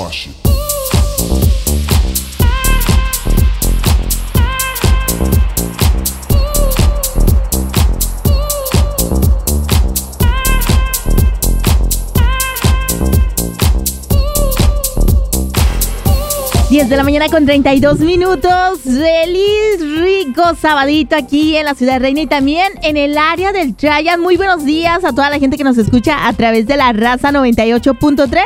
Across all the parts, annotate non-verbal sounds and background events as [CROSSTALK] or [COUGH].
my shit. 10 de la mañana con 32 minutos. Feliz, rico sabadito aquí en la ciudad reina y también en el área del Giant. Muy buenos días a toda la gente que nos escucha a través de la raza 98.3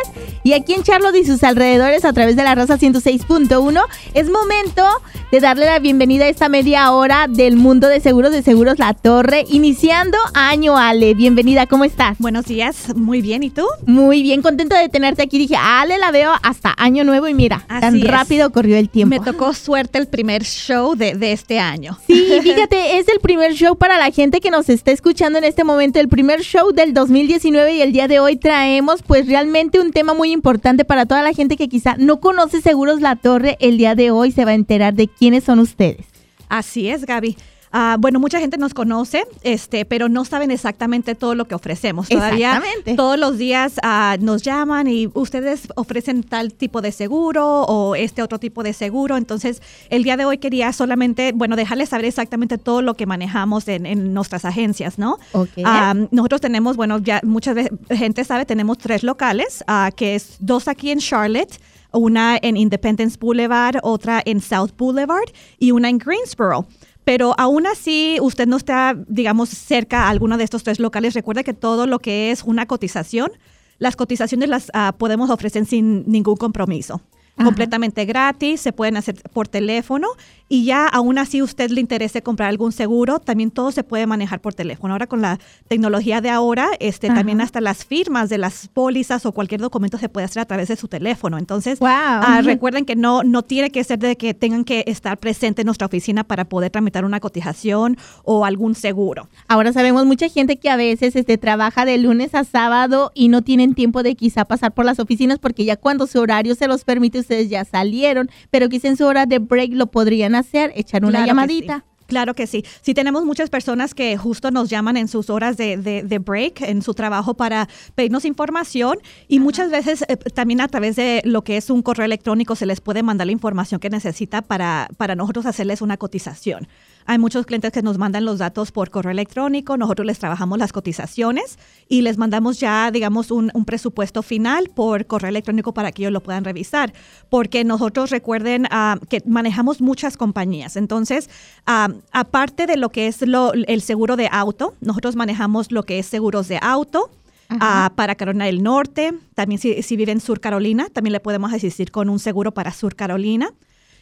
y aquí en Charlotte y sus alrededores a través de la raza 106.1. Es momento de darle la bienvenida a esta media hora del mundo de seguros de Seguros La Torre, iniciando año, Ale. Bienvenida, ¿cómo estás? Buenos días, muy bien, ¿y tú? Muy bien, contenta de tenerte aquí. Dije, Ale, la veo hasta año nuevo y mira, tan rápido corrió el tiempo. Me tocó suerte el primer show de, de, este año. Sí, [LAUGHS] fíjate, es el primer show para la gente que nos está escuchando en este momento, el primer show del 2019 y el día de hoy traemos pues realmente un tema muy importante para toda la gente que quizá no conoce Seguros La Torre, el día de hoy se va a enterar de quiénes son ustedes. Así es, Gaby. Uh, bueno, mucha gente nos conoce, este, pero no saben exactamente todo lo que ofrecemos. Todavía todos los días uh, nos llaman y ustedes ofrecen tal tipo de seguro o este otro tipo de seguro. Entonces, el día de hoy quería solamente, bueno, dejarles saber exactamente todo lo que manejamos en, en nuestras agencias, ¿no? Okay. Uh, nosotros tenemos, bueno, ya mucha gente sabe, tenemos tres locales, que es dos aquí en Charlotte una en Independence Boulevard, otra en South Boulevard y una en Greensboro. Pero aún así, usted no está, digamos, cerca a alguno de estos tres locales. Recuerde que todo lo que es una cotización, las cotizaciones las uh, podemos ofrecer sin ningún compromiso. Ajá. completamente gratis, se pueden hacer por teléfono y ya aún así usted le interese comprar algún seguro, también todo se puede manejar por teléfono. Ahora con la tecnología de ahora, este también hasta las firmas de las pólizas o cualquier documento se puede hacer a través de su teléfono. Entonces, wow. uh, recuerden que no no tiene que ser de que tengan que estar presente en nuestra oficina para poder tramitar una cotización o algún seguro. Ahora sabemos mucha gente que a veces este trabaja de lunes a sábado y no tienen tiempo de quizá pasar por las oficinas porque ya cuando su horario se los permite ustedes ya salieron, pero quizá en su hora de break lo podrían hacer, echar una claro llamadita. Claro que sí. Sí tenemos muchas personas que justo nos llaman en sus horas de, de, de break, en su trabajo para pedirnos información y Ajá. muchas veces eh, también a través de lo que es un correo electrónico se les puede mandar la información que necesita para, para nosotros hacerles una cotización. Hay muchos clientes que nos mandan los datos por correo electrónico, nosotros les trabajamos las cotizaciones y les mandamos ya, digamos, un, un, presupuesto final por correo electrónico para que ellos lo puedan revisar. Porque nosotros recuerden uh, que manejamos muchas compañías. Entonces, uh, aparte de lo que es lo, el seguro de auto, nosotros manejamos lo que es seguros de auto. Uh, para Carolina del Norte, también si, si vive en Sur Carolina, también le podemos asistir con un seguro para Sur Carolina.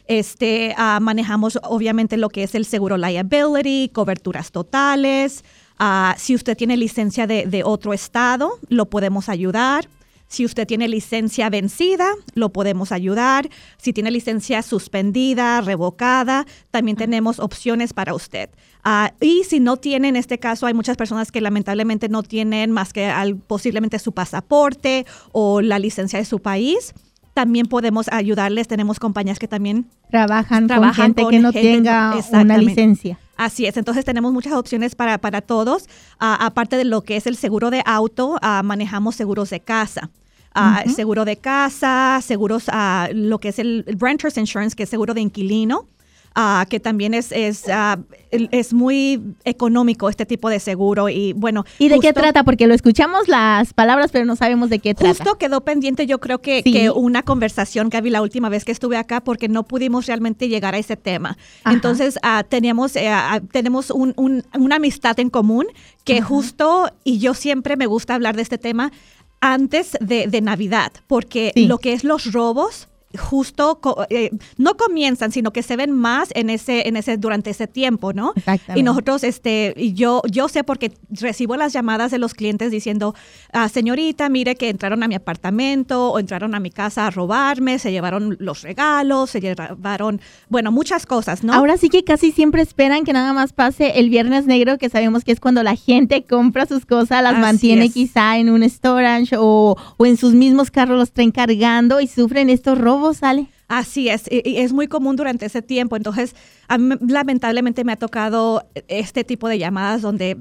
Este, uh, manejamos obviamente lo que es el seguro liability, coberturas totales. Uh, si usted tiene licencia de, de, otro estado, lo podemos ayudar. Si usted tiene licencia vencida, lo podemos ayudar. Si tiene licencia suspendida, revocada, también tenemos opciones para usted. Uh, y si no tiene, en este caso, hay muchas personas que lamentablemente no tienen más que al, posiblemente su pasaporte o la licencia de su país también podemos ayudarles. Tenemos compañías que también trabajan, trabajan con gente con que no gente, tenga una licencia. Así es, entonces tenemos muchas opciones para, para todos. Uh, aparte de lo que es el seguro de auto, uh, manejamos seguros de casa. Uh, -huh. Seguro de casa, seguros, lo que es el Renters Insurance, que es seguro de inquilino. Uh, que también es, es, uh, es muy económico este tipo de seguro. Y bueno. ¿Y de justo, qué trata? Porque lo escuchamos las palabras, pero no sabemos de qué trata. Justo quedó pendiente, yo creo que, sí. que una conversación, Gaby, la última vez que estuve acá, porque no pudimos realmente llegar a ese tema. Ajá. Entonces, uh, teníamos, tenemos un, un, una amistad en común que Ajá. justo, y yo siempre me gusta hablar de este tema antes de, de Navidad, porque sí. lo que es los robos justo eh, no comienzan, sino que se ven más en ese, en ese, durante ese tiempo, ¿no? Y nosotros, este, y yo, yo sé porque recibo las llamadas de los clientes diciendo, ah, señorita, mire que entraron a mi apartamento o entraron a mi casa a robarme, se llevaron los regalos, se llevaron, bueno, muchas cosas, ¿no? Ahora sí que casi siempre esperan que nada más pase el viernes negro, que sabemos que es cuando la gente compra sus cosas, las Así mantiene es. quizá en un storage o, o en sus mismos carros los traen cargando y sufren estos robos sale. Así es, y es muy común durante ese tiempo. Entonces, a mí, lamentablemente me ha tocado este tipo de llamadas donde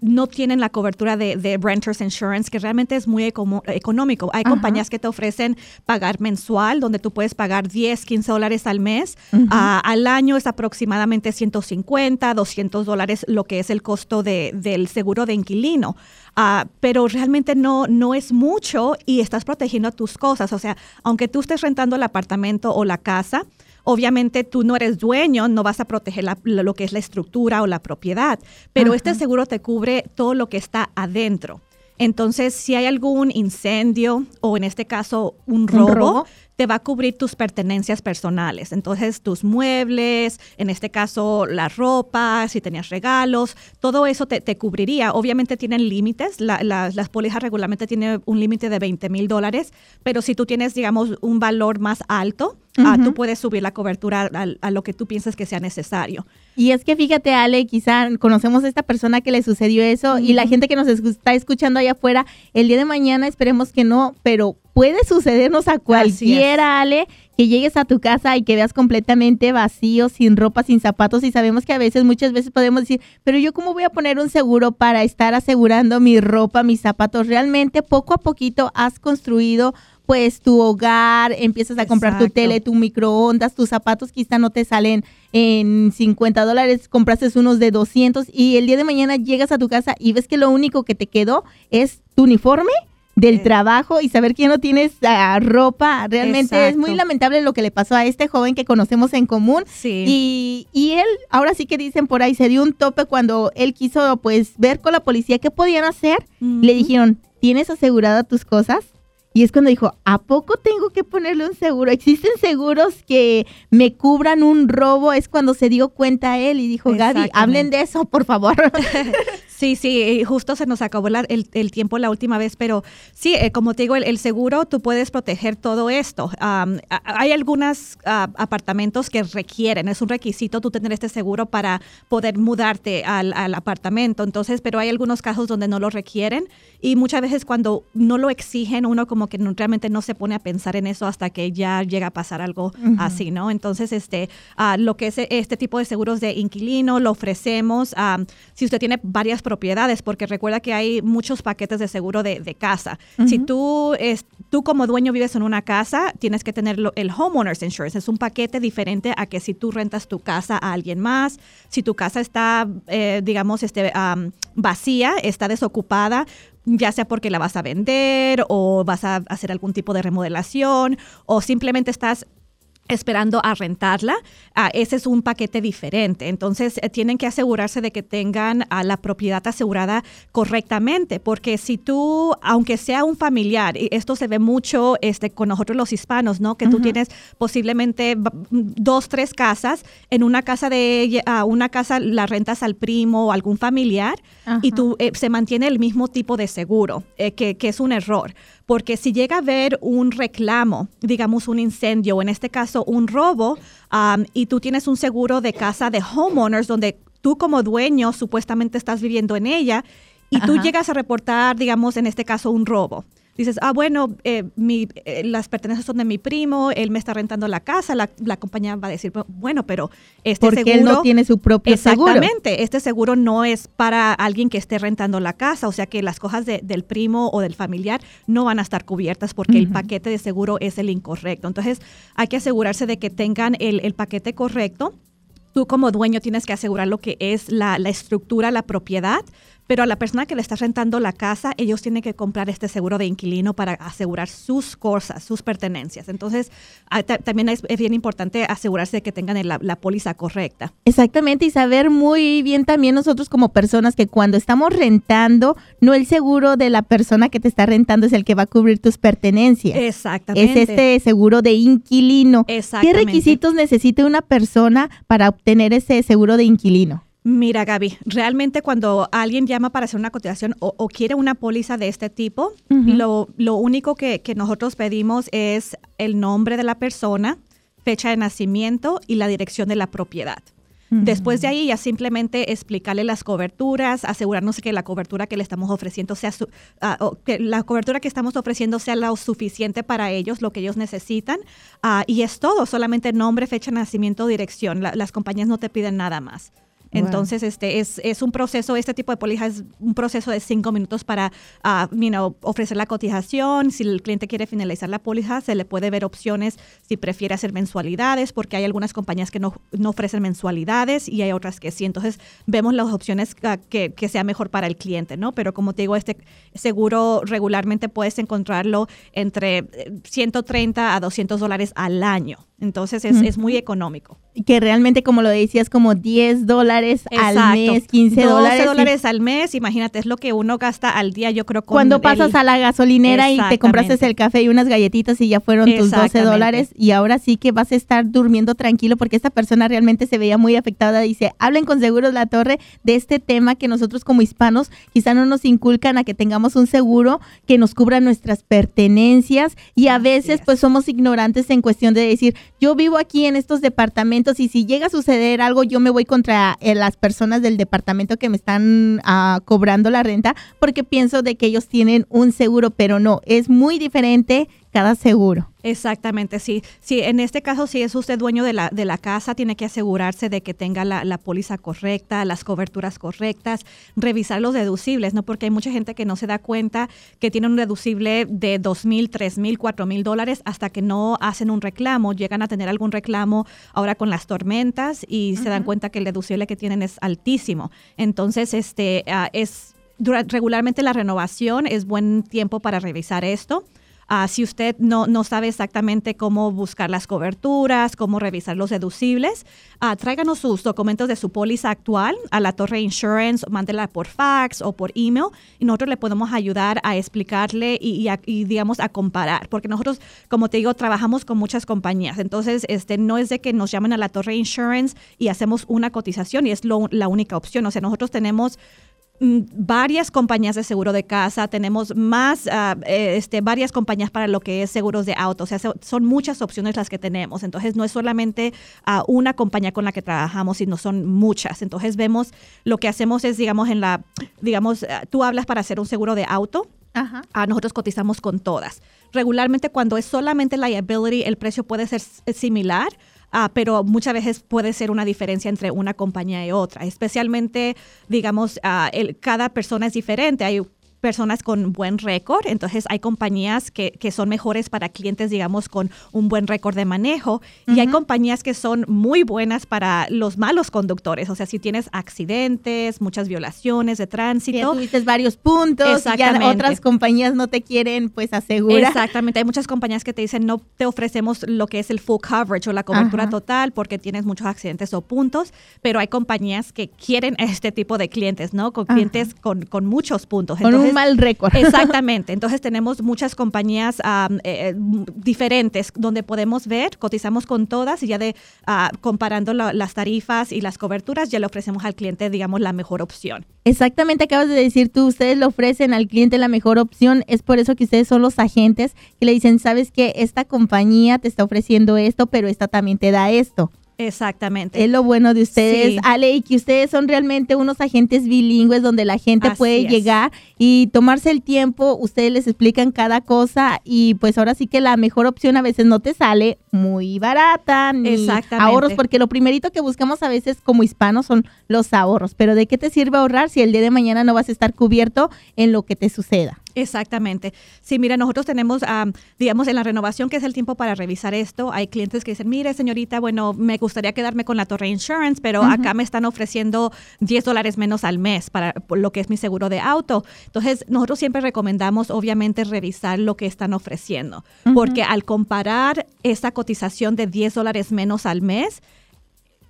no tienen la cobertura de, de, Renters Insurance, que realmente es muy económico. Hay compañías que te ofrecen pagar mensual, donde tú puedes pagar 10, 15 dólares al mes. Ah, al año es aproximadamente 150, 200 dólares lo que es el costo de, del seguro de inquilino. Uh, pero realmente no, no es mucho y estás protegiendo tus cosas. O sea, aunque tú estés rentando el apartamento o la casa, Obviamente tú no eres dueño, no vas a proteger lo que es la estructura o la propiedad, pero este seguro te cubre todo lo que está adentro. Entonces, si hay algún incendio o en este caso un robo, te va a cubrir tus pertenencias personales. Entonces, tus muebles, en este caso la ropa, si tenías regalos, todo eso te, cubriría. Obviamente tienen límites. las pólizas regularmente tienen un límite de 20 mil dólares, pero si tú tienes, digamos, un valor más alto, ah, tú puedes subir la cobertura a, lo que tú piensas que sea necesario. Y es que fíjate, Ale, quizá conocemos a esta persona que le sucedió eso y la gente que nos está escuchando allá afuera, el día de mañana esperemos que no, pero puede sucedernos a cualquiera, Ale, que llegues a tu casa y que veas completamente vacío, sin ropa, sin zapatos y sabemos que a veces, muchas veces podemos decir, pero yo cómo voy a poner un seguro para estar asegurando mi ropa, mis zapatos. Realmente poco a poquito has construido pues tu hogar, empiezas a comprar tu tele, tu microondas, tus zapatos quizá no te salen en 50 dólares, compraste unos de 200 y el día de mañana llegas a tu casa y ves que lo único que te quedó es tu uniforme del trabajo y saber que no tienes ah, ropa. Realmente es muy lamentable lo que le pasó a este joven que conocemos en común. Y, y él, ahora sí que dicen por ahí, se dio un tope cuando él quiso pues ver con la policía qué podían hacer. Le dijeron, ¿tienes asegurada tus cosas? Y es cuando dijo, ¿a poco tengo que ponerle un seguro? ¿Existen seguros que me cubran un robo? Es cuando se dio cuenta él y dijo, Gaby, hablen de eso, por favor. [LAUGHS] Sí, sí, justo se nos acabó el, tiempo la última vez, pero sí, eh, como te digo, el, seguro, tú puedes proteger todo esto. hay algunos ah, apartamentos que requieren, es un requisito tú tener este seguro para poder mudarte al, apartamento, entonces, pero hay algunos casos donde no lo requieren y muchas veces cuando no lo exigen, uno como que realmente no se pone a pensar en eso hasta que ya llega a pasar algo así, ¿no? Entonces, este, uh, lo que es este tipo de seguros de inquilino, lo ofrecemos. si usted tiene varias propiedades, porque recuerda que hay muchos paquetes de seguro de, casa. Si tú, es, tú como dueño vives en una casa, tienes que tener el homeowner's insurance. Es un paquete diferente a que si tú rentas tu casa a alguien más, si tu casa está, eh, digamos, este, vacía, está desocupada, ya sea porque la vas a vender o vas a hacer algún tipo de remodelación o simplemente estás esperando a rentarla, ah, ese es un paquete diferente. Entonces, eh, tienen que asegurarse de que tengan a la propiedad asegurada correctamente, porque si tú, aunque sea un familiar, y esto se ve mucho este, con nosotros los hispanos, ¿no? Que tú tienes posiblemente dos, tres casas, en una casa de uh, una casa la rentas al primo o algún familiar y tú eh, se mantiene el mismo tipo de seguro, eh, que, que es un error porque si llega a haber un reclamo, digamos un incendio o en este caso un robo, y tú tienes un seguro de casa de homeowners donde tú como dueño supuestamente estás viviendo en ella y tú llegas a reportar, digamos, en este caso un robo dices, ah, bueno, eh, mi, eh, las pertenencias son de mi primo, él me está rentando la casa, la, compañía va a decir, bueno, pero este Porque seguro... él no tiene su propio seguro. Exactamente, este seguro no es para alguien que esté rentando la casa, o sea que las cosas del primo o del familiar no van a estar cubiertas porque el paquete de seguro es el incorrecto. Entonces, hay que asegurarse de que tengan el, el paquete correcto. Tú como dueño tienes que asegurar lo que es la, la estructura, la propiedad, pero a la persona que le está rentando la casa, ellos tienen que comprar este seguro de inquilino para asegurar sus cosas, sus pertenencias. Entonces, ah, también es, bien importante asegurarse de que tengan la, la, póliza correcta. Exactamente, y saber muy bien también nosotros como personas que cuando estamos rentando, no el seguro de la persona que te está rentando es el que va a cubrir tus pertenencias. Exactamente. Es este seguro de inquilino. Exactamente. ¿Qué requisitos necesita una persona para obtener ese seguro de inquilino? Mira, Gaby, realmente cuando alguien llama para hacer una cotización o, quiere una póliza de este tipo, lo, único que, nosotros pedimos es el nombre de la persona, fecha de nacimiento y la dirección de la propiedad. Después de ahí ya simplemente explicarle las coberturas, asegurarnos que la cobertura que le estamos ofreciendo sea ah, que la cobertura que estamos ofreciendo sea lo suficiente para ellos, lo que ellos necesitan. Ah, y es todo, solamente nombre, fecha de nacimiento, dirección. las compañías no te piden nada más. Entonces, este es, es, un proceso, este tipo de póliza es un proceso de cinco minutos para uh, ofrecer la cotización. Si el cliente quiere finalizar la póliza, se le puede ver opciones si prefiere hacer mensualidades, porque hay algunas compañías que no, no ofrecen mensualidades y hay otras que sí. Entonces, vemos las opciones uh, que, que, sea mejor para el cliente, ¿no? Pero como te digo, este seguro regularmente puedes encontrarlo entre 130 eh, a 200 dólares al año. Entonces es, es muy económico. Que realmente, como lo decías, como 10 dólares al mes, 15 dólares. 12 dólares al mes, imagínate, es lo que uno gasta al día, yo creo. Cuando pasas a la gasolinera y te compraste el café y unas galletitas y ya fueron tus 12 dólares y ahora sí que vas a estar durmiendo tranquilo porque esta persona realmente se veía muy afectada. Dice, hablen con Seguros La Torre de este tema que nosotros como hispanos quizá no nos inculcan a que tengamos un seguro que nos cubra nuestras pertenencias y a veces pues somos ignorantes en cuestión de decir, yo vivo aquí en estos departamentos y si llega a suceder algo, yo me voy contra eh, las personas del departamento que me están ah, cobrando la renta porque pienso de que ellos tienen un seguro, pero no, es muy diferente cada seguro. Exactamente, sí. Sí, en este caso, si es usted dueño de la, de la casa, tiene que asegurarse de que tenga la, la, póliza correcta, las coberturas correctas, revisar los deducibles, ¿no? Porque hay mucha gente que no se da cuenta que tiene un deducible de dos mil, tres mil, cuatro mil dólares hasta que no hacen un reclamo, llegan a tener algún reclamo ahora con las tormentas y se dan cuenta que el deducible que tienen es altísimo. Entonces, este, uh, es regularmente la renovación es buen tiempo para revisar esto. Uh, si usted no, no, sabe exactamente cómo buscar las coberturas, cómo revisar los deducibles, uh, tráiganos sus documentos de su póliza actual a la Torre Insurance, mándela por fax o por email y nosotros le podemos ayudar a explicarle y, y, digamos, a comparar. Porque nosotros, como te digo, trabajamos con muchas compañías. Entonces, este, no es de que nos llamen a la Torre Insurance y hacemos una cotización y es lo, la única opción. O sea, nosotros tenemos varias compañías de seguro de casa, tenemos más, eh, este, varias compañías para lo que es seguros de auto, o sea, son muchas opciones las que tenemos, entonces no es solamente uh, una compañía con la que trabajamos, sino son muchas, entonces vemos, lo que hacemos es, digamos, en la, digamos, ah, tú hablas para hacer un seguro de auto, Ajá. nosotros cotizamos con todas. Regularmente cuando es solamente liability, el precio puede ser similar, Ah, pero muchas veces puede ser una diferencia entre una compañía y otra, especialmente, digamos, uh, el, cada persona es diferente. Hay personas con buen récord, entonces hay compañías que, que, son mejores para clientes, digamos, con un buen récord de manejo, y hay compañías que son muy buenas para los malos conductores, o sea, si tienes accidentes, muchas violaciones de tránsito. Ya tuviste varios puntos, y ya otras compañías no te quieren, pues, asegurar. Exactamente, hay muchas compañías que te dicen, no te ofrecemos lo que es el full coverage o la cobertura total porque tienes muchos accidentes o puntos, pero hay compañías que quieren este tipo de clientes, ¿no? Con clientes con, con, muchos puntos. Entonces, mal récord. [LAUGHS] Exactamente. Entonces tenemos muchas compañías eh, eh, diferentes donde podemos ver, cotizamos con todas y ya de ah, comparando las tarifas y las coberturas, ya le ofrecemos al cliente, digamos, la mejor opción. Exactamente, acabas de decir tú, ustedes le ofrecen al cliente la mejor opción, es por eso que ustedes son los agentes que le dicen, sabes que esta compañía te está ofreciendo esto, pero esta también te da esto. Exactamente. Es lo bueno de ustedes, Ale, y que ustedes son realmente unos agentes bilingües donde la gente puede llegar y tomarse el tiempo, ustedes les explican cada cosa y pues ahora sí que la mejor opción a veces no te sale muy barata, ni ahorros, porque lo primerito que buscamos a veces como hispanos son los ahorros, pero ¿de qué te sirve ahorrar si el día de mañana no vas a estar cubierto en lo que te suceda? Exactamente. Sí, mira, nosotros tenemos, digamos, en la renovación, que es el tiempo para revisar esto, hay clientes que dicen, mire, señorita, bueno, me gustaría quedarme con la Torre Insurance, pero acá me están ofreciendo 10 dólares menos al mes para lo que es mi seguro de auto. Entonces, nosotros siempre recomendamos, obviamente, revisar lo que están ofreciendo, porque al comparar esa cotización de 10 dólares menos al mes,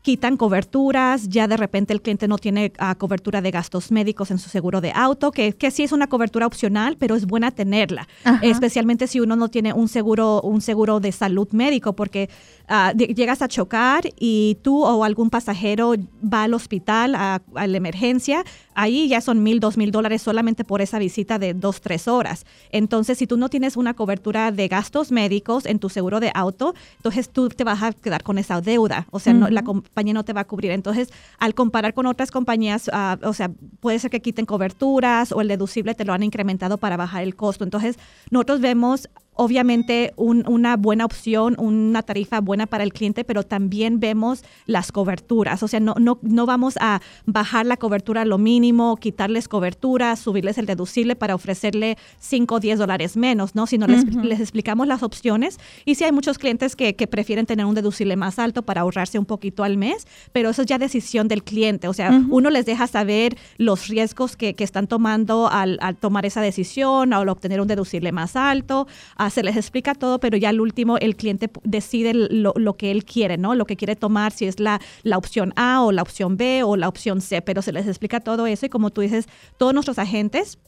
quitan coberturas, ya de repente el cliente no tiene ah, cobertura de gastos médicos en su seguro de auto, que, que sí es una cobertura opcional, pero es buena tenerla, especialmente si uno no tiene un seguro, un seguro de salud médico, porque ah, llegas a chocar y tú o algún pasajero va al hospital a, a la emergencia, ahí ya son mil, dos mil dólares solamente por esa visita de dos, tres horas. Entonces, si tú no tienes una cobertura de gastos médicos en tu seguro de auto, entonces tú te vas a quedar con esa deuda. O sea, no, la compañía no te va a cubrir. Entonces, al comparar con otras compañías, ah, o sea, puede ser que quiten coberturas o el deducible te lo han incrementado para bajar el costo. Entonces, nosotros vemos obviamente una buena opción, una tarifa buena para el cliente, pero también vemos las coberturas. O sea, no, no, no vamos a bajar la cobertura a lo mínimo, quitarles cobertura, subirles el deducible para ofrecerle 5 o 10 dólares menos, ¿no? Sino les, les, explicamos las opciones. Y sí hay muchos clientes que, que, prefieren tener un deducible más alto para ahorrarse un poquito al mes, pero eso es ya decisión del cliente. O sea, uno les deja saber los riesgos que, que están tomando al, al, tomar esa decisión, al obtener un deducible más alto, se les explica todo, pero ya al último el cliente decide lo, que él quiere, ¿no? Lo que quiere tomar, si es la, la opción A o la opción B o la opción C, pero se les explica todo eso y como tú dices, todos nuestros agentes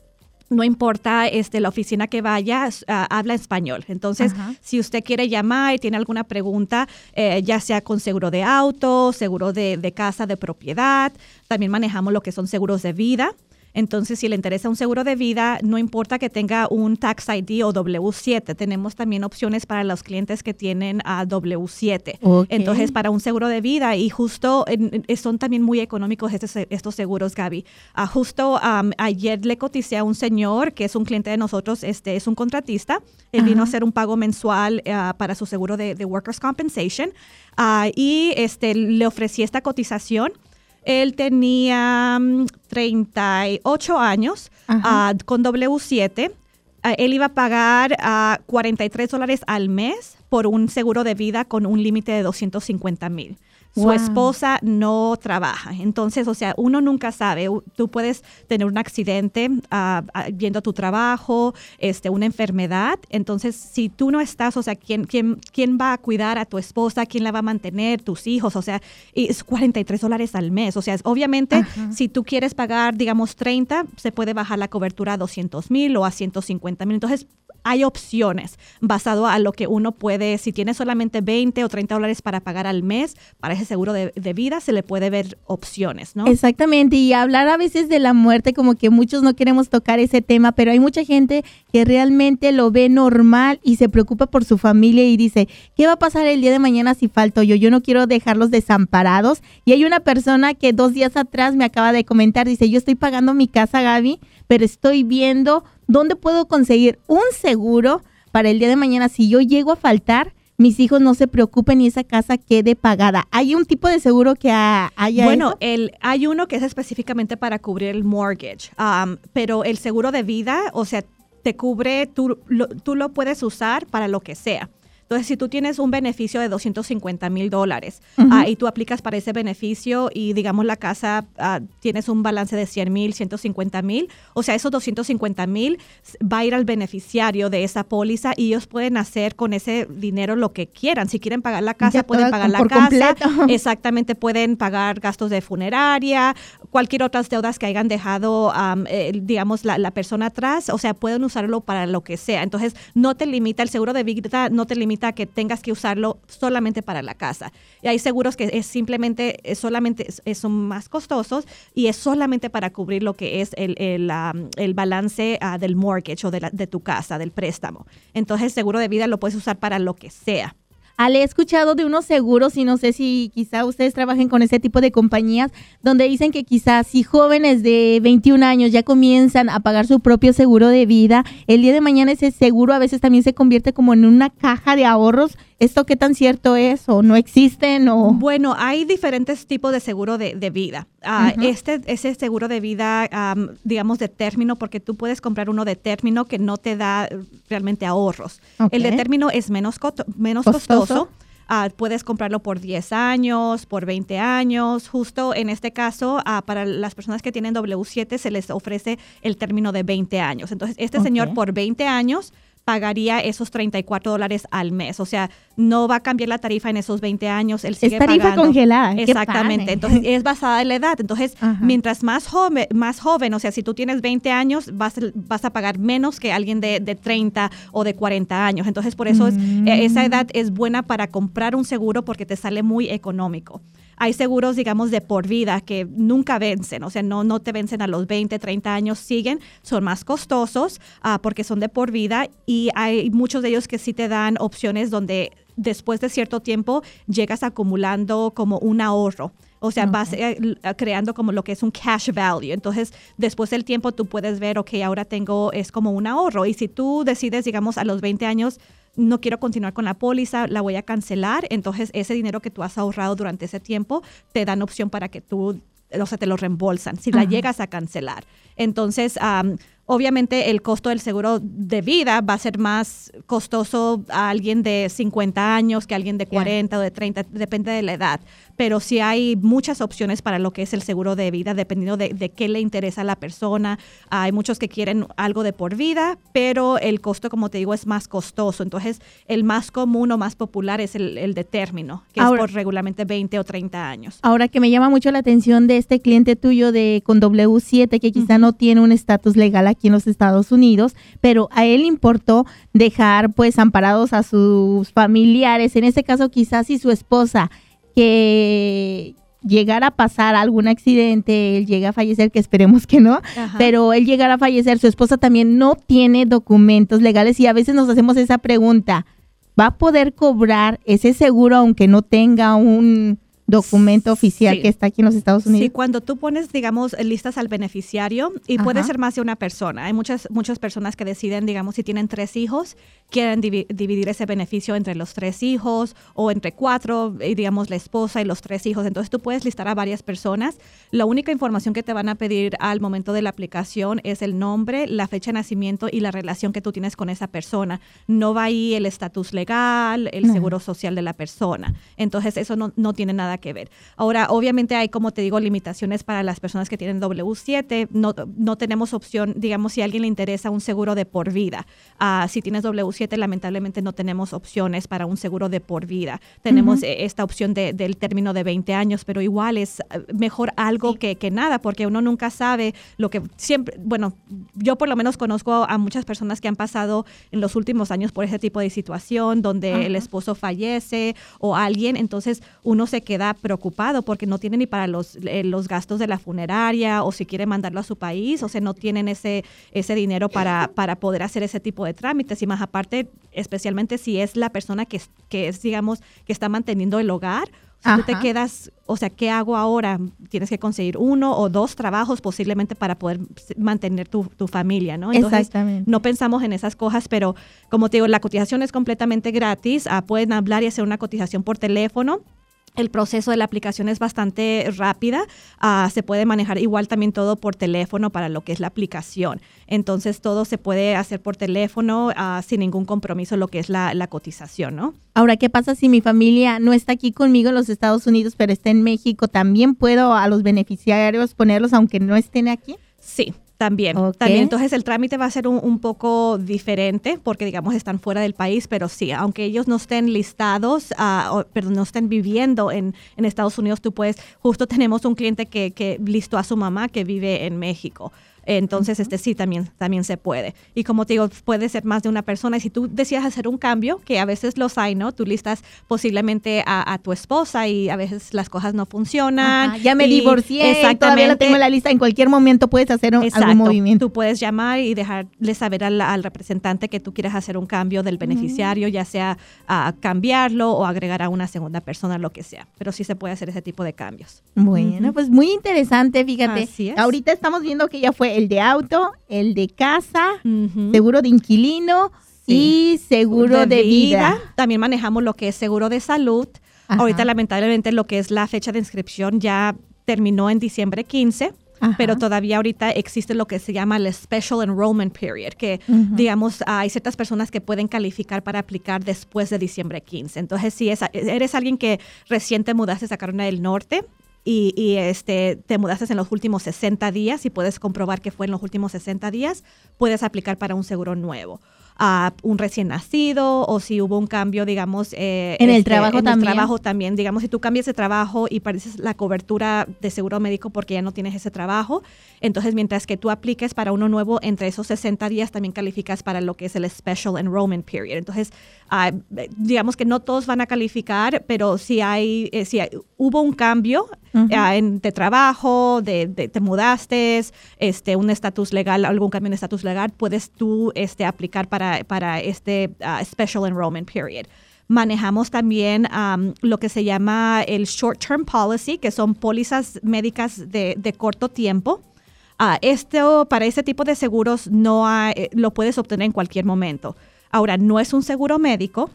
no importa este, la oficina que vaya, ah, habla español. Entonces, si usted quiere llamar y tiene alguna pregunta, eh, ya sea con seguro de auto, seguro de, de, casa, de propiedad, también manejamos lo que son seguros de vida. Entonces, si le interesa un seguro de vida, no importa que tenga un Tax ID o W7, tenemos también opciones para los clientes que tienen a W7. Entonces, para un seguro de vida, y justo son también muy económicos estos, seguros, Gaby. Ah, justo ayer le coticé a un señor que es un cliente de nosotros, este es un contratista. Él vino a hacer un pago mensual ah, para su seguro de, Workers' Compensation ah, y este, le ofrecí esta cotización él tenía 38 mm, años ah, con W7. Ah, él iba a pagar a 43 dólares al mes por un seguro de vida con un límite de 250 mil su esposa no trabaja. Entonces, o sea, uno nunca sabe. Tú puedes tener un accidente uh, yendo a tu trabajo, este, una enfermedad. Entonces, si tú no estás, o sea, ¿quién, quién, quién va a cuidar a tu esposa? ¿Quién la va a mantener? Tus hijos. O sea, es 43 dólares al mes. O sea, obviamente, si tú quieres pagar, digamos, 30, se puede bajar la cobertura a 200 mil o a 150 mil. Entonces, hay opciones basado a lo que uno puede, si tiene solamente 20 o 30 dólares para pagar al mes, para ese seguro de, vida, se le puede ver opciones, ¿no? Exactamente, y hablar a veces de la muerte, como que muchos no queremos tocar ese tema, pero hay mucha gente que realmente lo ve normal y se preocupa por su familia y dice, ¿qué va a pasar el día de mañana si falto yo? Yo no quiero dejarlos desamparados. Y hay una persona que dos días atrás me acaba de comentar, dice, yo estoy pagando mi casa, Gaby, pero estoy viendo ¿Dónde puedo conseguir un seguro para el día de mañana si yo llego a faltar? Mis hijos no se preocupen y esa casa quede pagada. ¿Hay un tipo de seguro que haya? Bueno, El, hay uno que es específicamente para cubrir el mortgage, um, pero el seguro de vida, o sea, te cubre, tú tú lo puedes usar para lo que sea. Entonces, si tú tienes un beneficio de 250 mil dólares ah, y tú aplicas para ese beneficio y, digamos, la casa uh, tienes un balance de 100 mil, 150 mil, o sea, esos 250 mil va a ir al beneficiario de esa póliza y ellos pueden hacer con ese dinero lo que quieran. Si quieren pagar la casa, pueden pagar la casa. [LAUGHS] Exactamente, pueden pagar gastos de funeraria, cualquier otras deudas que hayan dejado, eh, digamos, la, la persona atrás, o sea, pueden usarlo para lo que sea. Entonces, no te limita, el seguro de vida no te limita que tengas que usarlo solamente para la casa. Y hay seguros que es simplemente, es solamente, son más costosos y es solamente para cubrir lo que es el, el, el balance ah, del mortgage o de, de tu casa, del préstamo. Entonces, el seguro de vida lo puedes usar para lo que sea. Ale, he escuchado de unos seguros y no sé si quizá ustedes trabajen con ese tipo de compañías donde dicen que quizás si jóvenes de 21 años ya comienzan a pagar su propio seguro de vida, el día de mañana ese seguro a veces también se convierte como en una caja de ahorros ¿Esto qué tan cierto es o no existen? O... Bueno, hay diferentes tipos de seguro de, vida. Ah, este Ese seguro de vida, digamos, de término, porque tú puedes comprar uno de término que no te da realmente ahorros. El de término es menos, menos costoso. Ah, puedes comprarlo por 10 años, por 20 años. Justo en este caso, ah, para las personas que tienen W7 se les ofrece el término de 20 años. Entonces, este señor por 20 años pagaría esos 34 dólares al mes. O sea, no va a cambiar la tarifa en esos 20 años. Él sigue es tarifa congelada. Exactamente. Entonces, es basada en la edad. Entonces, mientras más joven, más joven, o sea, si tú tienes 20 años, vas, vas a pagar menos que alguien de, de 30 o de 40 años. Entonces, por eso es, e, esa mm. edad es buena para comprar un seguro porque te sale muy económico hay seguros, digamos, de por vida que nunca vencen, o sea, no, no te vencen a los 20, 30 años, siguen, son más costosos uh, porque son de por vida y hay muchos de ellos que sí te dan opciones donde después de cierto tiempo llegas acumulando como un ahorro. O sea, vas eh, creando como lo que es un cash value. Entonces, después del tiempo tú puedes ver, ok, ahora tengo, es como un ahorro. Y si tú decides, digamos, a los 20 años, no quiero continuar con la póliza, la voy a cancelar, entonces ese dinero que tú has ahorrado durante ese tiempo te dan opción para que tú, o sea, te lo reembolsan si la llegas a cancelar. Entonces, Obviamente el costo del seguro de vida va a ser más costoso a alguien de 50 años que a alguien de 40 o de 30, depende de la edad. Pero sí hay muchas opciones para lo que es el seguro de vida, dependiendo de, qué le interesa a la persona. Hay muchos que quieren algo de por vida, pero el costo, como te digo, es más costoso. Entonces, el más común o más popular es el, de término, que es por regularmente 20 o 30 años. Ahora que me llama mucho la atención de este cliente tuyo de con W7, que quizá no tiene un estatus legal aquí en los Estados Unidos, pero a él importó dejar pues amparados a sus familiares, en este caso quizás si su esposa que llegara a pasar algún accidente, él llega a fallecer, que esperemos que no, pero él llegara a fallecer, su esposa también no tiene documentos legales y a veces nos hacemos esa pregunta, ¿va a poder cobrar ese seguro aunque no tenga un documento oficial que está aquí en los Estados Unidos. Sí, cuando tú pones, digamos, listas al beneficiario, y puede ser más de una persona. Hay muchas, muchas personas que deciden, digamos, si tienen tres hijos, quieren dividir ese beneficio entre los tres hijos o entre cuatro, y digamos, la esposa y los tres hijos. Entonces tú puedes listar a varias personas. La única información que te van a pedir al momento de la aplicación es el nombre, la fecha de nacimiento y la relación que tú tienes con esa persona. No va ahí el estatus legal, el seguro social de la persona. Entonces eso no, no tiene nada que ver. Ahora, obviamente hay, como te digo, limitaciones para las personas que tienen W7. No, no tenemos opción, digamos, si a alguien le interesa un seguro de por vida. Uh, si tienes W7, lamentablemente no tenemos opciones para un seguro de por vida. Tenemos e, esta opción de, del término de 20 años, pero igual es eh, mejor algo que, que, nada, porque uno nunca sabe lo que siempre, bueno, yo por lo menos conozco a muchas personas que han pasado en los últimos años por ese tipo de situación, donde el esposo fallece o alguien, entonces uno se queda preocupado porque no tiene ni para los, eh, los gastos de la funeraria o si quiere mandarlo a su país, o sea, no tienen ese, ese dinero para, para poder hacer ese tipo de trámites. Y más aparte, especialmente si es la persona que, que es, digamos, que está manteniendo el hogar, si tú te quedas, o sea, ¿qué hago ahora? Tienes que conseguir uno o dos trabajos posiblemente para poder mantener tu, tu familia, ¿no? Entonces, Exactamente. no pensamos en esas cosas, pero como te digo, la cotización es completamente gratis. Ah, pueden hablar y hacer una cotización por teléfono el proceso de la aplicación es bastante rápida. Ah, se puede manejar igual también todo por teléfono para lo que es la aplicación. Entonces todo se puede hacer por teléfono uh, sin ningún compromiso lo que es la, la, cotización, ¿no? Ahora, ¿qué pasa si mi familia no está aquí conmigo en los Estados Unidos, pero está en México? ¿También puedo a los beneficiarios ponerlos aunque no estén aquí? Sí, también, también. Entonces el trámite va a ser un, poco diferente porque digamos están fuera del país, pero sí, aunque ellos no estén listados, uh, pero no estén viviendo en, en, Estados Unidos, tú puedes, justo tenemos un cliente que, que listó a su mamá que vive en México. Entonces, este sí, también, también se puede. Y como te digo, puede ser más de una persona. Y si tú decides hacer un cambio, que a veces los hay, ¿no? Tú listas posiblemente a, tu esposa y a veces las cosas no funcionan. ya me divorcié, exactamente. todavía la tengo en la lista. En cualquier momento puedes hacer un, algún movimiento. Tú puedes llamar y dejarle saber al, representante que tú quieres hacer un cambio del beneficiario, ya sea a cambiarlo o agregar a una segunda persona, lo que sea. Pero sí se puede hacer ese tipo de cambios. Bueno, pues muy interesante, fíjate. Ahorita estamos viendo que ya fue el de auto, el de casa, seguro de inquilino y seguro de, vida. También manejamos lo que es seguro de salud. Ahorita lamentablemente lo que es la fecha de inscripción ya terminó en diciembre 15. pero todavía ahorita existe lo que se llama el Special Enrollment Period, que digamos hay ciertas personas que pueden calificar para aplicar después de diciembre 15. Entonces, si eres alguien que recién te mudaste a Carolina del Norte, y, este, te mudaste en los últimos 60 días y puedes comprobar que fue en los últimos 60 días, puedes aplicar para un seguro nuevo a un recién nacido o si hubo un cambio, digamos, eh, en el este, trabajo también. El trabajo también, digamos, si tú cambias de trabajo y pareces la cobertura de seguro médico porque ya no tienes ese trabajo, entonces mientras que tú apliques para uno nuevo, entre esos 60 días también calificas para lo que es el Special Enrollment Period. Entonces, ah, digamos que no todos van a calificar, pero si hay, eh, si hubo un cambio ah, en, de trabajo, de, te mudaste, este, un estatus legal, algún cambio en estatus legal, puedes tú este, aplicar para para, este uh, Special Enrollment Period. manejamos también lo que se llama el short term policy, que son pólizas médicas de, corto tiempo. Uh, esto, para este tipo de seguros no eh, lo puedes obtener en cualquier momento. Ahora, no es un seguro médico,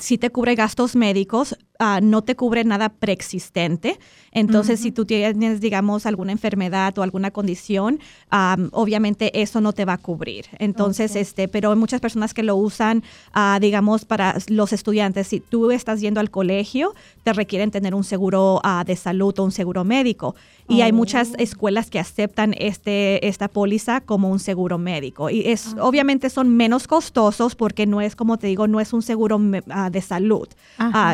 si te cubre gastos médicos, Ah, no te cubre nada preexistente. Entonces, si tú tienes, digamos, alguna enfermedad o alguna condición, obviamente eso no te va a cubrir. Entonces, este, pero hay muchas personas que lo usan, uh, digamos, para los estudiantes. Si tú estás yendo al colegio, te requieren tener un seguro uh, de salud o un seguro médico. Y hay muchas oh. escuelas que aceptan este, esta póliza como un seguro médico. Y es, obviamente son menos costosos porque no es, como te digo, no es un seguro de salud.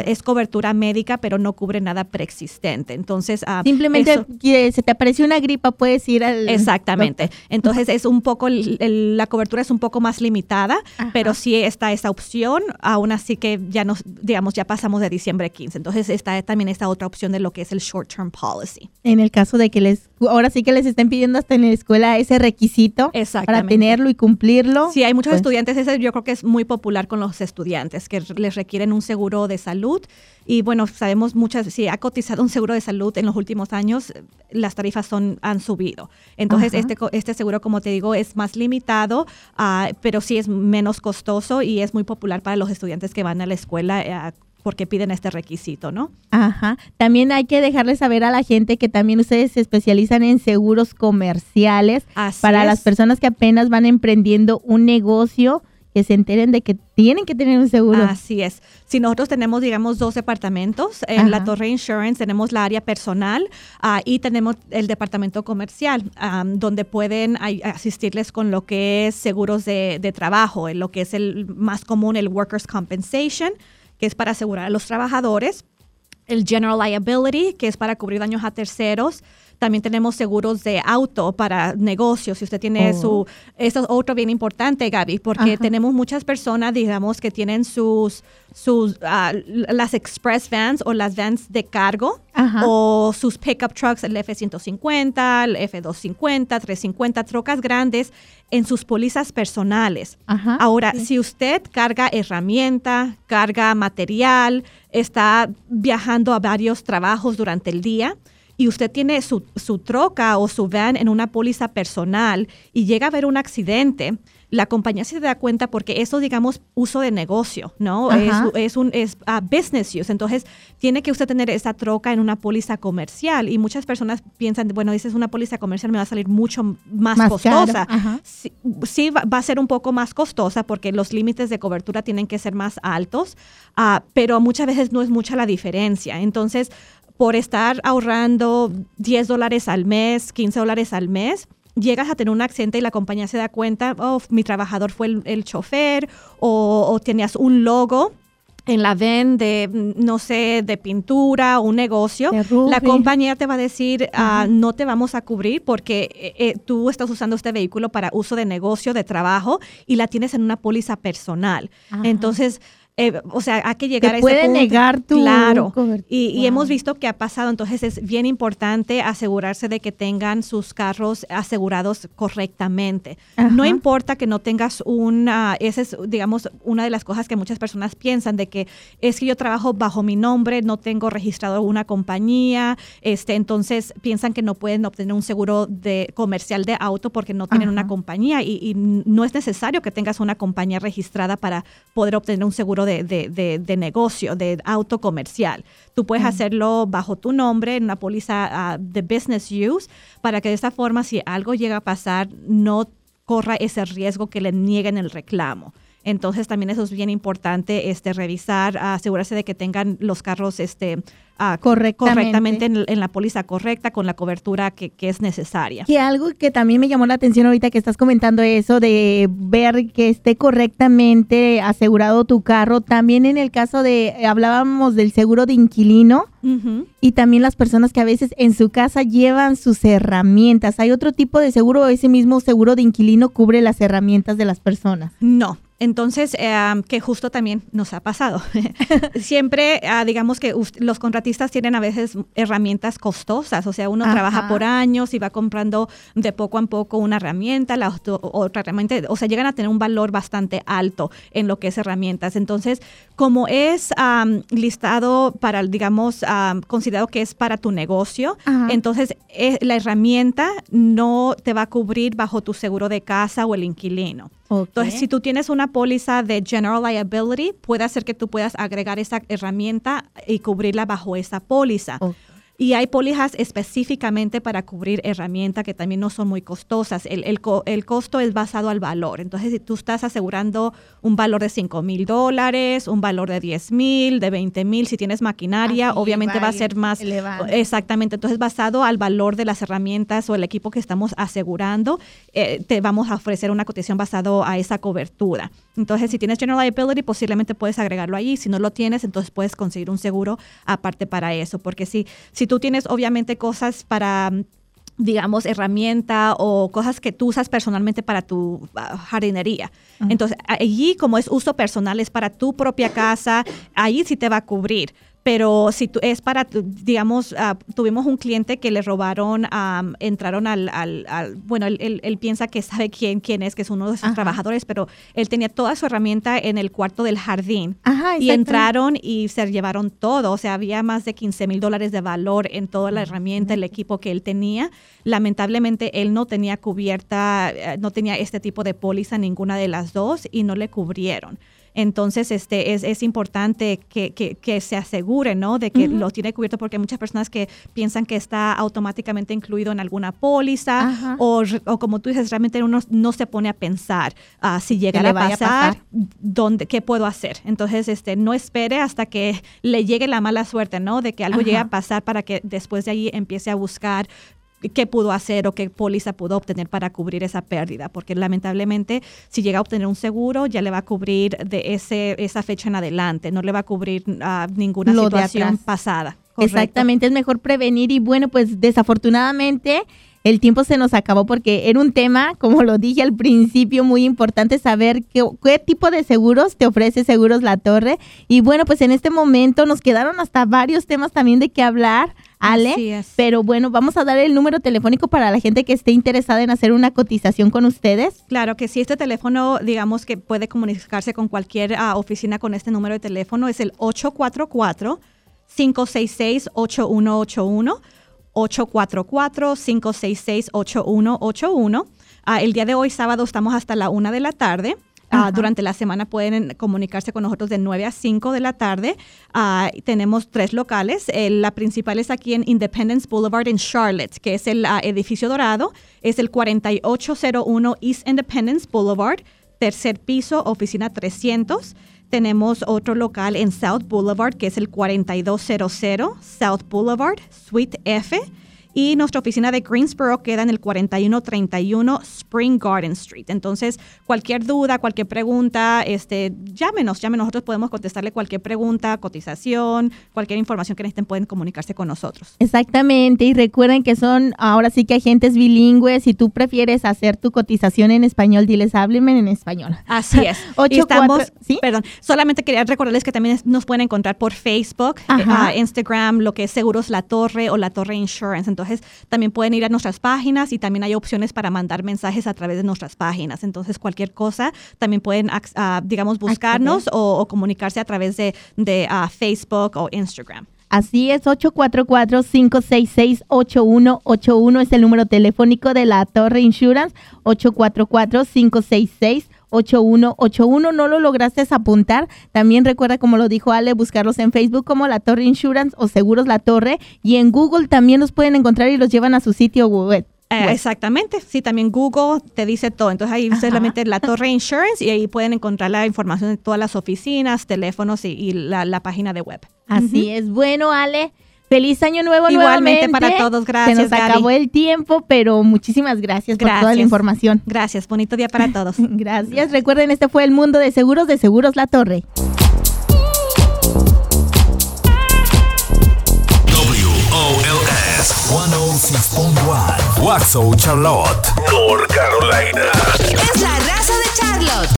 es cobertura médica, pero no cubre nada preexistente. Entonces, ah, simplemente que se te apareció una gripa, puedes ir al. [LAUGHS] Exactamente. Entonces, es un poco, la cobertura es un poco más limitada, pero sí está esa opción. Aún así que ya nos, digamos, ya pasamos de diciembre 15. Entonces, está también esta otra opción de lo que es el short term policy. En el caso de que les, ahora sí que les estén pidiendo hasta en la escuela ese requisito para tenerlo y cumplirlo. Sí, hay muchos pues estudiantes, ese yo creo que es muy popular con los estudiantes, que les requieren un seguro de salud y bueno, sabemos muchas, si ha cotizado un seguro de salud en los últimos años, las tarifas son, han subido. Entonces, este, este seguro, como te digo, es más limitado, uh, pero sí es menos costoso y es muy popular para los estudiantes que van a la escuela. Uh, porque piden este requisito, ¿no? Ajá. También hay que dejarle saber a la gente que también ustedes se especializan en seguros comerciales para las personas que apenas van emprendiendo un negocio que se enteren de que tienen que tener un seguro. Así es. Si nosotros tenemos, digamos, dos departamentos, en la Torre Insurance tenemos la área personal uh, y tenemos el departamento comercial, donde pueden asistirles con lo que es seguros de, de trabajo, en lo que es el más común, el Workers' Compensation, que es para asegurar a los trabajadores, el General Liability, que es para cubrir daños a terceros, también tenemos seguros de auto para negocios. Si usted tiene su... Oh. Eso es otro bien importante, Gaby, porque tenemos muchas personas, digamos, que tienen sus, sus ah, las express vans o las vans de cargo o sus pickup trucks, el F-150, el F-250, 350, trocas grandes en sus pólizas personales. Ahora, si usted carga herramienta, carga material, está viajando a varios trabajos durante el día, y usted tiene su, su troca o su van en una póliza personal y llega a haber un accidente, la compañía se da cuenta porque eso, digamos, uso de negocio, ¿no? Es, un es, uh, business use. Entonces, tiene que usted tener esa troca en una póliza comercial. Y muchas personas piensan, bueno, dices una póliza comercial me va a salir mucho más, costosa. Sí, va, a ser un poco más costosa porque los límites de cobertura tienen que ser más altos, uh, pero muchas veces no es mucha la diferencia. Entonces, por estar ahorrando 10 dólares al mes, 15 dólares al mes, llegas a tener un accidente y la compañía se da cuenta, oh, mi trabajador fue el, chofer o, tenías un logo en la ven de, no sé, de pintura un negocio, la compañía te va a decir, ah, no te vamos a cubrir porque eh, eh, tú estás usando este vehículo para uso de negocio, de trabajo y la tienes en una póliza personal. Entonces, eh, o sea, hay que llegar a ese puede negar tu Claro. Y, hemos visto que ha pasado, entonces es bien importante asegurarse de que tengan sus carros asegurados correctamente. No importa que no tengas una, esa es, digamos, una de las cosas que muchas personas piensan de que es que yo trabajo bajo mi nombre, no tengo registrado una compañía, este, entonces piensan que no pueden obtener un seguro de comercial de auto porque no tienen una compañía y, y no es necesario que tengas una compañía registrada para poder obtener un seguro de de, negocio, de auto comercial. Tú puedes hacerlo bajo tu nombre en una póliza ah, de business use para que de esta forma, si algo llega a pasar, no corra ese riesgo que le nieguen el reclamo. Entonces también eso es bien importante, este, revisar, asegurarse de que tengan los carros este, correctamente, en, la póliza correcta, con la cobertura que, es necesaria. Y algo que también me llamó la atención ahorita que estás comentando eso de ver que esté correctamente asegurado tu carro, también en el caso de, hablábamos del seguro de inquilino y también las personas que a veces en su casa llevan sus herramientas. ¿Hay otro tipo de seguro o ese mismo seguro de inquilino cubre las herramientas de las personas? No, entonces, que justo también nos ha pasado. [LAUGHS] Siempre, ah, digamos que los contratistas tienen a veces herramientas costosas, o sea, uno trabaja por años y va comprando de poco a poco una herramienta, la otra herramienta, o sea, llegan a tener un valor bastante alto en lo que es herramientas. Entonces, como es listado para, digamos, considerado que es para tu negocio, entonces eh, la herramienta no te va a cubrir bajo tu seguro de casa o el inquilino. Entonces, si tú tienes una póliza de General Liability, puede hacer que tú puedas agregar esa herramienta y cubrirla bajo esa póliza. Y hay pólizas específicamente para cubrir herramientas que también no son muy costosas. El, el, el, costo es basado al valor. Entonces, si tú estás asegurando un valor de 5 mil dólares, un valor de 10 mil, de 20 mil, si tienes maquinaria, obviamente va, a ser más. Elevado. Exactamente. Entonces, basado al valor de las herramientas o el equipo que estamos asegurando, eh, te vamos a ofrecer una cotización basado a esa cobertura. Entonces, si tienes General Liability, posiblemente puedes agregarlo allí. Si no lo tienes, entonces puedes conseguir un seguro aparte para eso. Porque si, si tú tienes obviamente cosas para digamos, herramienta o cosas que tú usas personalmente para tu ah, jardinería. Entonces, allí como es uso personal, es para tu propia casa, ahí sí te va a cubrir pero si tú, es para, digamos, ah, tuvimos un cliente que le robaron, entraron al, al, bueno, él, él, piensa que sabe quién, quién es, que es uno de sus trabajadores, pero él tenía toda su herramienta en el cuarto del jardín y entraron y se llevaron todo, o sea, había más de 15 mil dólares de valor en toda la herramienta, el equipo que él tenía. Lamentablemente, él no tenía cubierta, eh, no tenía este tipo de póliza, ninguna de las dos, y no le cubrieron. Entonces, este, es, es importante que, que, se asegure, ¿no? De que lo tiene cubierto porque hay muchas personas que piensan que está automáticamente incluido en alguna póliza o, o, como tú dices, realmente uno no se pone a pensar uh, si llegara a pasar, Dónde, qué puedo hacer. Entonces, este, no espere hasta que le llegue la mala suerte, ¿no? De que algo llegue a pasar para que después de ahí empiece a buscar qué pudo hacer o qué póliza pudo obtener para cubrir esa pérdida, porque lamentablemente si llega a obtener un seguro ya le va a cubrir de ese, esa fecha en adelante, no le va a cubrir uh, ninguna situación pasada. Exactamente, es mejor prevenir y bueno, pues desafortunadamente el tiempo se nos acabó porque era un tema, como lo dije al principio, muy importante saber qué, qué, tipo de seguros te ofrece Seguros La Torre. Y bueno, pues en este momento nos quedaron hasta varios temas también de qué hablar. Ale. Pero bueno, vamos a dar el número telefónico para la gente que esté interesada en hacer una cotización con ustedes. Claro que sí, este teléfono, digamos que puede comunicarse con cualquier ah, oficina con este número de teléfono, es el 844-566-8181. 844-566-8181. Ah, el día de hoy, sábado, estamos hasta la una de la tarde. Ah, durante la semana pueden comunicarse con nosotros de 9 a 5 de la tarde. Ah, tenemos tres locales. la principal es aquí en Independence Boulevard en Charlotte, que es el ah, edificio dorado. Es el 4801 East Independence Boulevard, tercer piso, oficina 300. Tenemos otro local en South Boulevard, que es el 4200 South Boulevard, Suite F y nuestra oficina de Greensboro queda en el 4131 Spring Garden Street. Entonces, cualquier duda, cualquier pregunta, este, llámenos, llámenos. Nosotros podemos contestarle cualquier pregunta, cotización, cualquier información que necesiten, pueden comunicarse con nosotros. Exactamente, y recuerden que son ahora sí que agentes bilingües. Si tú prefieres hacer tu cotización en español, diles, háblenme en español. Así es. [LAUGHS] Ocho, estamos, ¿sí? Perdón, solamente quería recordarles que también nos pueden encontrar por Facebook, eh, Instagram, lo que es Seguros La Torre o La Torre Insurance. Entonces, también pueden ir a nuestras páginas y también hay opciones para mandar mensajes a través de nuestras páginas. Entonces, cualquier cosa, también pueden, ah, digamos, buscarnos o, comunicarse a través de, ah, Facebook o Instagram. Así es, 844-566-8181 es el número telefónico de la Torre Insurance, 844-566 8181. No lo lograste apuntar. También recuerda, como lo dijo Ale, buscarlos en Facebook como La Torre Insurance o Seguros La Torre. Y en Google también los pueden encontrar y los llevan a su sitio web. Eh, exactamente, sí, también Google te dice todo. Entonces ahí solamente la Torre Insurance y ahí pueden encontrar la información de todas las oficinas, teléfonos y, la, página de web. Así es. Bueno, Ale, Feliz año nuevo Igualmente para todos, gracias. Se nos acabó el tiempo, pero muchísimas gracias, por toda la información. Gracias, bonito día para todos. [LAUGHS] gracias. Recuerden, este fue el mundo de seguros de Seguros La Torre. WOLS 106.1 Waxo Charlotte, North Carolina. Es la raza.